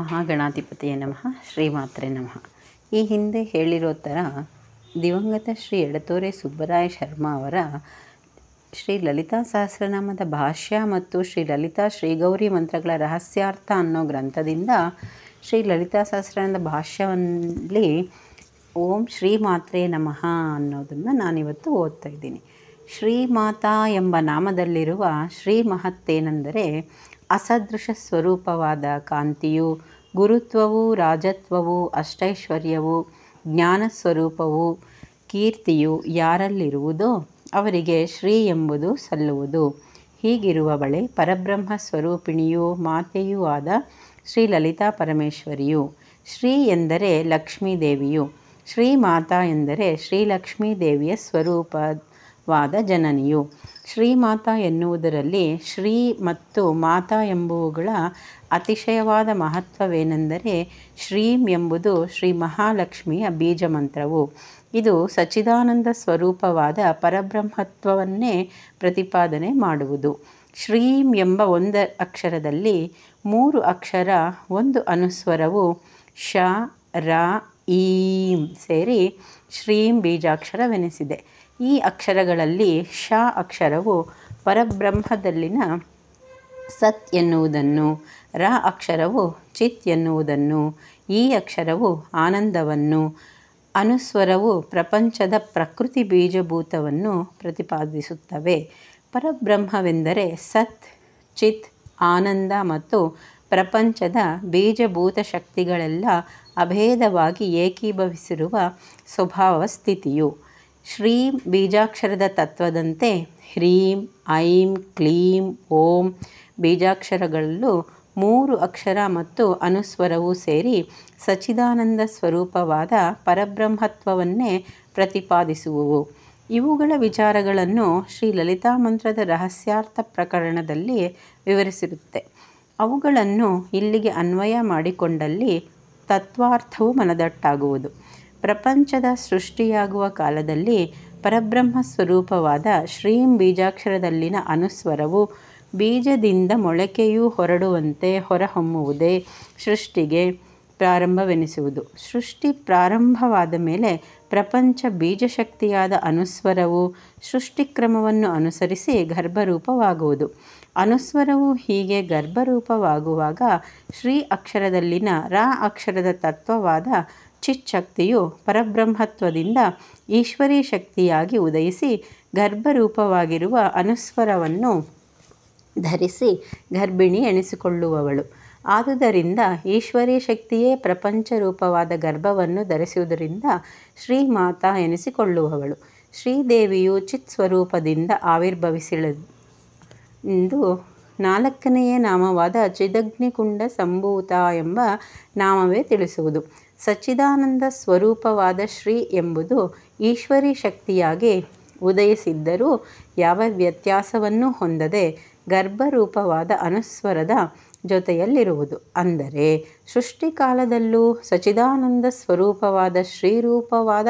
ಮಹಾಗಣಾಧಿಪತಿಯೇ ನಮಃ, ಶ್ರೀಮಾತ್ರೆ ನಮಃ. ಈ ಹಿಂದೆ ಹೇಳಿರೋ ಥರ ದಿವಂಗತ ಶ್ರೀ ಎಡತೋರೆ ಸುಬ್ಬರಾಯ ಶರ್ಮಾ ಅವರ ಶ್ರೀ ಲಲಿತಾ ಸಹಸ್ರನಾಮದ ಭಾಷ್ಯ ಮತ್ತು ಶ್ರೀ ಲಲಿತಾ ಶ್ರೀಗೌರಿ ಮಂತ್ರಗಳ ರಹಸ್ಯಾರ್ಥ ಅನ್ನೋ ಗ್ರಂಥದಿಂದ ಶ್ರೀ ಲಲಿತಾ ಸಹಸ್ರನಾಮದ ಭಾಷ್ಯದಲ್ಲಿ ಓಂ ಶ್ರೀ ಮಾತ್ರೇ ನಮಃ ಅನ್ನೋದನ್ನು ನಾನಿವತ್ತು ಓದ್ತಾ ಇದ್ದೀನಿ. ಶ್ರೀಮಾತಾ ಎಂಬ ನಾಮದಲ್ಲಿರುವ ಶ್ರೀ ಮಹತ್ತೇನೆಂದರೆ ಅಸದೃಶ ಸ್ವರೂಪವಾದ ಕಾಂತಿಯು ಗುರುತ್ವವು, ರಾಜತ್ವವು, ಅಷ್ಟೈಶ್ವರ್ಯವು, ಜ್ಞಾನ ಸ್ವರೂಪವು, ಕೀರ್ತಿಯು ಯಾರಲ್ಲಿರುವುದೋ ಅವರಿಗೆ ಶ್ರೀ ಎಂಬುದು ಸಲ್ಲುವುದು. ಹೀಗಿರುವ ಬಳೆ ಪರಬ್ರಹ್ಮ ಸ್ವರೂಪಿಣಿಯೂ ಮಾತೆಯೂ ಆದ ಶ್ರೀ ಲಲಿತಾ ಪರಮೇಶ್ವರಿಯು. ಶ್ರೀ ಎಂದರೆ ಲಕ್ಷ್ಮೀದೇವಿಯು ಶ್ರೀ ಮಾತಾ ಎಂದರೆ ಶ್ರೀಲಕ್ಷ್ಮೀ ದೇವಿಯ ಸ್ವರೂಪವಾದ ಜನನಿಯು. ಶ್ರೀಮಾತಾ ಎನ್ನುವುದರಲ್ಲಿ ಶ್ರೀ ಮತ್ತು ಮಾತಾ ಎಂಬುವುಗಳ ಅತಿಶಯವಾದ ಮಹತ್ವವೇನೆಂದರೆ ಶ್ರೀಂ ಎಂಬುದು ಶ್ರೀ ಮಹಾಲಕ್ಷ್ಮಿಯ ಬೀಜ ಮಂತ್ರವು ಇದು ಸಚ್ಚಿದಾನಂದ ಸ್ವರೂಪವಾದ ಪರಬ್ರಹ್ಮತ್ವವನ್ನೇ ಪ್ರತಿಪಾದನೆ ಮಾಡುವುದು. ಶ್ರೀಂ ಎಂಬ ಒಂದು ಅಕ್ಷರದಲ್ಲಿ ಮೂರು ಅಕ್ಷರ, ಒಂದು ಅನುಸ್ವರವು ಶ, ರ, ಈಂ ಸೇರಿ ಶ್ರೀಂ ಬೀಜಾಕ್ಷರವೆನಿಸಿದೆ. ಈ ಅಕ್ಷರಗಳಲ್ಲಿ ಶ ಅಕ್ಷರವು ಪರಬ್ರಹ್ಮದಲ್ಲಿನ ಸತ್ ಎನ್ನುವುದನ್ನು, ರ ಅಕ್ಷರವು ಚಿತ್ ಎನ್ನುವುದನ್ನು, ಈ ಅಕ್ಷರವು ಆನಂದವನ್ನು, ಅನುಸ್ವರವು ಪ್ರಪಂಚದ ಪ್ರಕೃತಿ ಬೀಜಭೂತವನ್ನು ಪ್ರತಿಪಾದಿಸುತ್ತವೆ. ಪರಬ್ರಹ್ಮವೆಂದರೆ ಸತ್, ಚಿತ್, ಆನಂದ ಮತ್ತು ಪ್ರಪಂಚದ ಬೀಜಭೂತ ಶಕ್ತಿಗಳೆಲ್ಲ ಅಭೇದವಾಗಿ ಏಕೀಭವಿಸಿರುವ ಸ್ವಭಾವ ಸ್ಥಿತಿಯು ಶ್ರೀಂ ಬೀಜಾಕ್ಷರದ ತತ್ವದಂತೆ ಹ್ರೀಂ, ಐಂ, ಕ್ಲೀಂ, ಓಂ ಬೀಜಾಕ್ಷರಗಳಲ್ಲೂ ಮೂರು ಅಕ್ಷರ ಮತ್ತು ಅನುಸ್ವರವೂ ಸೇರಿ ಸಚ್ಚಿದಾನಂದ ಸ್ವರೂಪವಾದ ಪರಬ್ರಹ್ಮತ್ವವನ್ನೇ ಪ್ರತಿಪಾದಿಸುವುವು. ಇವುಗಳ ವಿಚಾರಗಳನ್ನು ಶ್ರೀ ಲಲಿತಾ ಮಂತ್ರದ ರಹಸ್ಯಾರ್ಥ ಪ್ರಕರಣದಲ್ಲಿ ವಿವರಿಸಿರುತ್ತೆ. ಅವುಗಳನ್ನು ಇಲ್ಲಿಗೆ ಅನ್ವಯ ಮಾಡಿಕೊಂಡಲ್ಲಿ ತತ್ವಾರ್ಥವು ಮನದಟ್ಟಾಗುವುದು. ಪ್ರಪಂಚದ ಸೃಷ್ಟಿಯಾಗುವ ಕಾಲದಲ್ಲಿ ಪರಬ್ರಹ್ಮ ಸ್ವರೂಪವಾದ ಶ್ರೀಂ ಬೀಜಾಕ್ಷರದಲ್ಲಿನ ಅನುಸ್ವರವು ಬೀಜದಿಂದ ಮೊಳಕೆಯೂ ಹೊರಡುವಂತೆ ಹೊರಹೊಮ್ಮುವುದೇ ಸೃಷ್ಟಿಗೆ ಪ್ರಾರಂಭವೆನಿಸುವುದು. ಸೃಷ್ಟಿ ಪ್ರಾರಂಭವಾದ ಮೇಲೆ ಪ್ರಪಂಚ ಬೀಜಶಕ್ತಿಯಾದ ಅನುಸ್ವರವು ಸೃಷ್ಟಿಕ್ರಮವನ್ನು ಅನುಸರಿಸಿ ಗರ್ಭರೂಪವಾಗುವುದು. ಅನುಸ್ವರವು ಹೀಗೆ ಗರ್ಭರೂಪವಾಗುವಾಗ ಶ್ರೀ ಅಕ್ಷರದಲ್ಲಿನ ರಾ ಅಕ್ಷರದ ತತ್ವವಾದ ಚಿಚ್ಚಕ್ತಿಯು ಪರಬ್ರಹ್ಮತ್ವದಿಂದ ಈಶ್ವರೀ ಶಕ್ತಿಯಾಗಿ ಉದಯಿಸಿ ಗರ್ಭರೂಪವಾಗಿರುವ ಅನುಸ್ವರವನ್ನು ಧರಿಸಿ ಗರ್ಭಿಣಿ ಎಣಿಸಿಕೊಳ್ಳುವವಳು ಆದುದರಿಂದ ಈಶ್ವರೀ ಶಕ್ತಿಯೇ ಪ್ರಪಂಚ ರೂಪವಾದ ಗರ್ಭವನ್ನು ಧರಿಸುವುದರಿಂದ ಶ್ರೀಮಾತಾ ಎನಿಸಿಕೊಳ್ಳುವವಳು. ಶ್ರೀದೇವಿಯು ಚಿತ್ ಸ್ವರೂಪದಿಂದ ಆವಿರ್ಭವಿಸಿಳ ಎಂದು ನಾಲ್ಕನೆಯ ನಾಮವಾದ ಚಿದಗ್ನಿಕುಂಡ ಸಂಭೂತ ಎಂಬ ನಾಮವೇ ತಿಳಿಸುವುದು. ಸಚ್ಚಿದಾನಂದ ಸ್ವರೂಪವಾದ ಶ್ರೀ ಎಂಬುದು ಈಶ್ವರಿ ಶಕ್ತಿಯಾಗಿ ಉದಯಿಸಿದ್ದರೂ ಯಾವ ವ್ಯತ್ಯಾಸವನ್ನೂ ಹೊಂದದೆ ಗರ್ಭರೂಪವಾದ ಅನುಸ್ವರದ ಜೊತೆಯಲ್ಲಿರುವುದು. ಅಂದರೆ, ಸೃಷ್ಟಿಕಾಲದಲ್ಲೂ ಸಚಿದಾನಂದ ಸ್ವರೂಪವಾದ ಶ್ರೀರೂಪವಾದ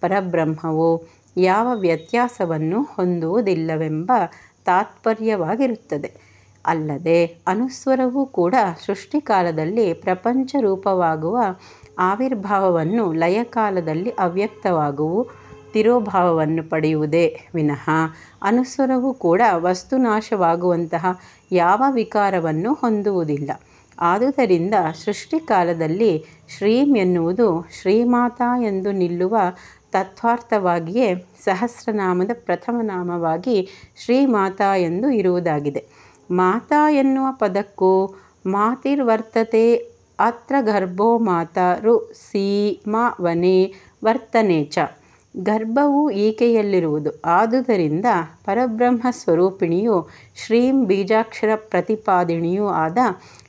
ಪರಬ್ರಹ್ಮವು ಯಾವ ವ್ಯತ್ಯಾಸವನ್ನು ಹೊಂದುವುದಿಲ್ಲವೆಂಬ ತಾತ್ಪರ್ಯವಾಗಿರುತ್ತದೆ. ಅಲ್ಲದೆ, ಅನುಸ್ವರವೂ ಕೂಡ ಸೃಷ್ಟಿಕಾಲದಲ್ಲಿ ಪ್ರಪಂಚ ರೂಪವಾಗುವ ಆವಿರ್ಭಾವವನ್ನು ಲಯಕಾಲದಲ್ಲಿ ಅವ್ಯಕ್ತವಾಗುವು, ತಿರೋಭಾವವನ್ನು ಪಡೆಯುವುದೇ ವಿನಃ. ಅನುಸ್ವರವು ಕೂಡ ವಸ್ತುನಾಶವಾಗುವಂತಹ ಯಾವ ವಿಕಾರವನ್ನು ಹೊಂದುವುದಿಲ್ಲ. ಆದುದರಿಂದ ಸೃಷ್ಟಿಕಾಲದಲ್ಲಿ ಶ್ರೀಂ ಎನ್ನುವುದು ಶ್ರೀಮಾತಾ ಎಂದು ನಿಲ್ಲುವ ತತ್ವಾರ್ಥವಾಗಿಯೇ ಸಹಸ್ರನಾಮದ ಪ್ರಥಮ ನಾಮವಾಗಿ ಶ್ರೀಮಾತಾ ಎಂದು ಇರುವುದಾಗಿದೆ. ಮಾತಾ ಎನ್ನುವ ಪದಕ್ಕೂ ಮಾತಿರ್ವರ್ತತೆ ಅತ್ರ ಗರ್ಭೋ ಮಾತಾರು ಸೀಮಾ ವನೆ ವರ್ತನೆ ಚ. ಗರ್ಭವು ಈಕೆಯಲ್ಲಿರುವುದು. ಆದುದರಿಂದ ಪರಬ್ರಹ್ಮ ಸ್ವರೂಪಿಣಿಯು ಶ್ರೀಂ ಬೀಜಾಕ್ಷರ ಪ್ರತಿಪಾದಿಣಿಯೂ ಆದ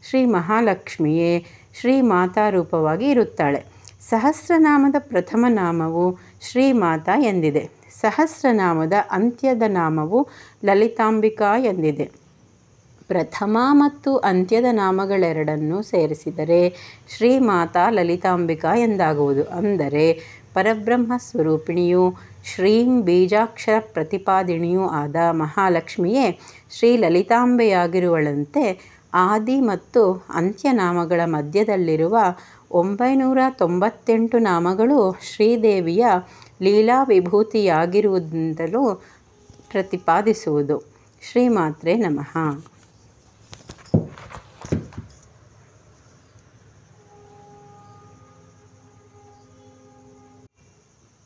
ಶ್ರೀ ಮಹಾಲಕ್ಷ್ಮಿಯೇ ಶ್ರೀ ಮಾತಾ ರೂಪವಾಗಿ ಇರುತ್ತಾಳೆ. ಸಹಸ್ರನಾಮದ ಪ್ರಥಮ ನಾಮವು ಶ್ರೀಮಾತಾ ಎಂದಿದೆ. ಸಹಸ್ರನಾಮದ ಅಂತ್ಯದ ನಾಮವು ಲಲಿತಾಂಬಿಕಾ ಎಂದಿದೆ. ಪ್ರಥಮ ಮತ್ತು ಅಂತ್ಯದ ನಾಮಗಳೆರಡನ್ನೂ ಸೇರಿಸಿದರೆ ಶ್ರೀ ಮಾತಾ ಲಲಿತಾಂಬಿಕಾ ಎಂದಾಗುವುದು. ಅಂದರೆ ಪರಬ್ರಹ್ಮ ಸ್ವರೂಪಿಣಿಯೂ, ಶ್ರೀಂ ಬೀಜಾಕ್ಷರ ಪ್ರತಿಪಾದಿಣಿಯೂ ಆದ ಮಹಾಲಕ್ಷ್ಮಿಯೇ ಶ್ರೀ ಲಲಿತಾಂಬೆಯಾಗಿರುವಳಂತೆ ಆದಿ ಮತ್ತು ಅಂತ್ಯನಾಮಗಳ ಮಧ್ಯದಲ್ಲಿರುವ ಒಂಬೈನೂರ ತೊಂಬತ್ತೆಂಟು ನಾಮಗಳು ಶ್ರೀದೇವಿಯ ಲೀಲಾ ವಿಭೂತಿಯಾಗಿರುವುದರಿಂದಲೂ ಪ್ರತಿಪಾದಿಸುವುದು. ಶ್ರೀಮಾತ್ರೆ ನಮಃ.